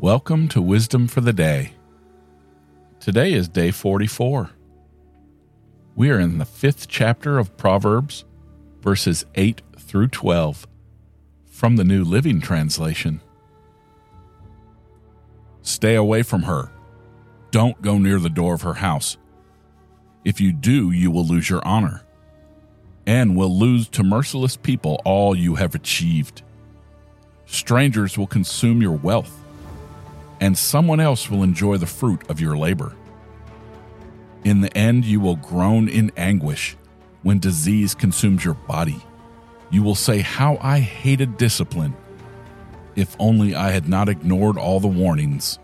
Welcome to Wisdom for the Day. Today is day 44. We are in the fifth chapter of Proverbs, verses 8 through 12, from the New Living Translation. Stay away from her. Don't go near the door of her house. If you do, you will lose your honor, and will lose to merciless people all you have achieved. Strangers will consume your wealth and someone else will enjoy the fruit of your labor. In the end, you will groan in anguish when disease consumes your body. You will say, How I hated discipline. If only I had not ignored all the warnings.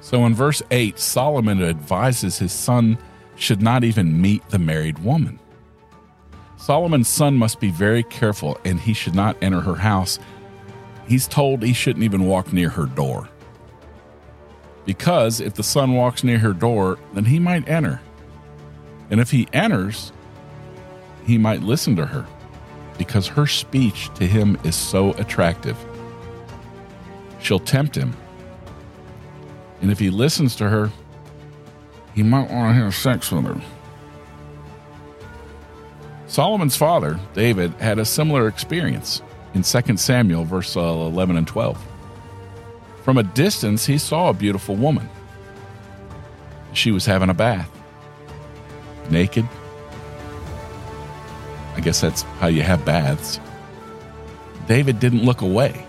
So in verse 8, Solomon advises his son should not even meet the married woman. Solomon's son must be very careful and he should not enter her house he's told he shouldn't even walk near her door. Because if the son walks near her door, then he might enter. And if he enters, he might listen to her because her speech to him is so attractive. She'll tempt him. And if he listens to her, he might want to have sex with her. Solomon's father, David, had a similar experience in 2 Samuel, verse uh, 11 and 12. From a distance, he saw a beautiful woman. She was having a bath, naked. I guess that's how you have baths. David didn't look away.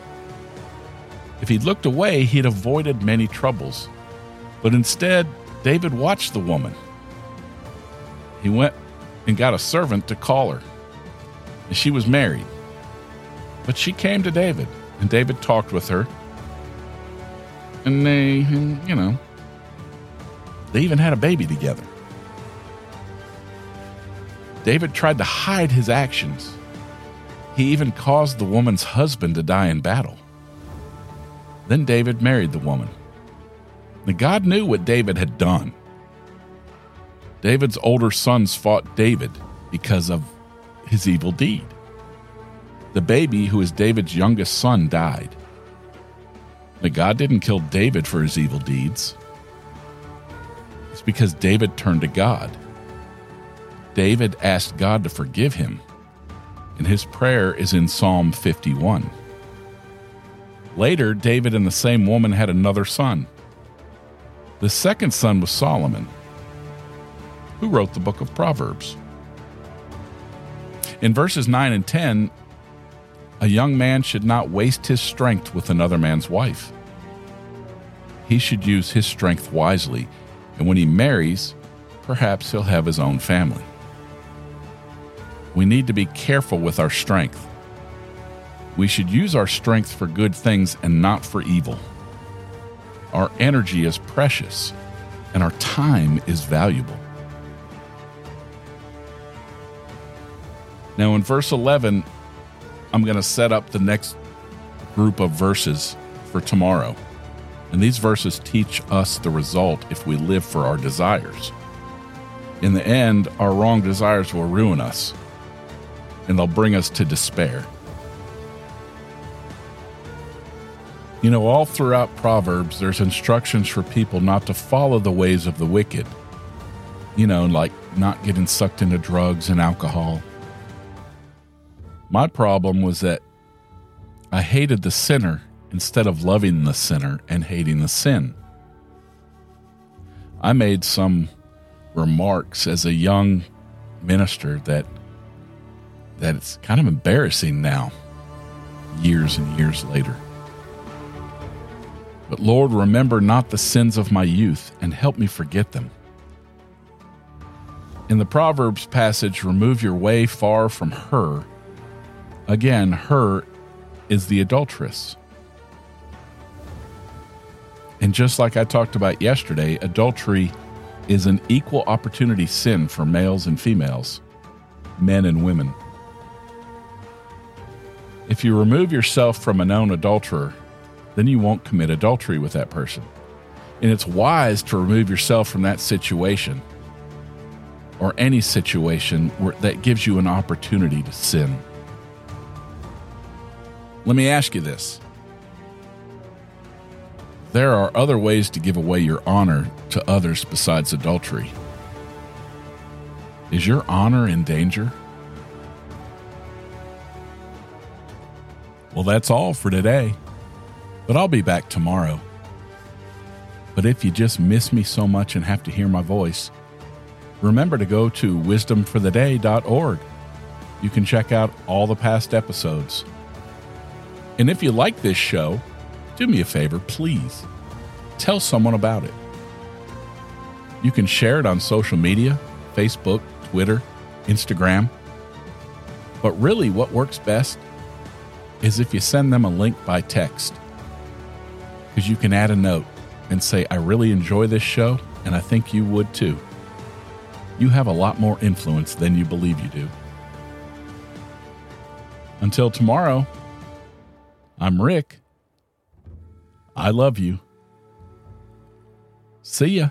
If he'd looked away, he'd avoided many troubles. But instead, David watched the woman. He went and got a servant to call her. And she was married. But she came to David, and David talked with her. And they, you know, they even had a baby together. David tried to hide his actions. He even caused the woman's husband to die in battle. Then David married the woman. Now God knew what David had done. David's older sons fought David because of his evil deed. The baby, who is David's youngest son, died. But God didn't kill David for his evil deeds. It's because David turned to God. David asked God to forgive him, and his prayer is in Psalm 51. Later, David and the same woman had another son. The second son was Solomon, who wrote the book of Proverbs. In verses 9 and 10, a young man should not waste his strength with another man's wife. He should use his strength wisely, and when he marries, perhaps he'll have his own family. We need to be careful with our strength. We should use our strength for good things and not for evil. Our energy is precious, and our time is valuable. Now, in verse 11, I'm going to set up the next group of verses for tomorrow. And these verses teach us the result if we live for our desires. In the end, our wrong desires will ruin us, and they'll bring us to despair. You know, all throughout Proverbs, there's instructions for people not to follow the ways of the wicked. You know, like not getting sucked into drugs and alcohol, my problem was that I hated the sinner instead of loving the sinner and hating the sin. I made some remarks as a young minister that that it's kind of embarrassing now years and years later. But Lord, remember not the sins of my youth and help me forget them. In the Proverbs passage, remove your way far from her Again, her is the adulteress. And just like I talked about yesterday, adultery is an equal opportunity sin for males and females, men and women. If you remove yourself from a known adulterer, then you won't commit adultery with that person. And it's wise to remove yourself from that situation or any situation where, that gives you an opportunity to sin. Let me ask you this There are other ways to give away your honor to others besides adultery. Is your honor in danger? Well, that's all for today, but I'll be back tomorrow. But if you just miss me so much and have to hear my voice, remember to go to wisdomfortheday.org. You can check out all the past episodes. And if you like this show, do me a favor, please. Tell someone about it. You can share it on social media Facebook, Twitter, Instagram. But really, what works best is if you send them a link by text. Because you can add a note and say, I really enjoy this show, and I think you would too. You have a lot more influence than you believe you do. Until tomorrow, I'm Rick. I love you. See ya.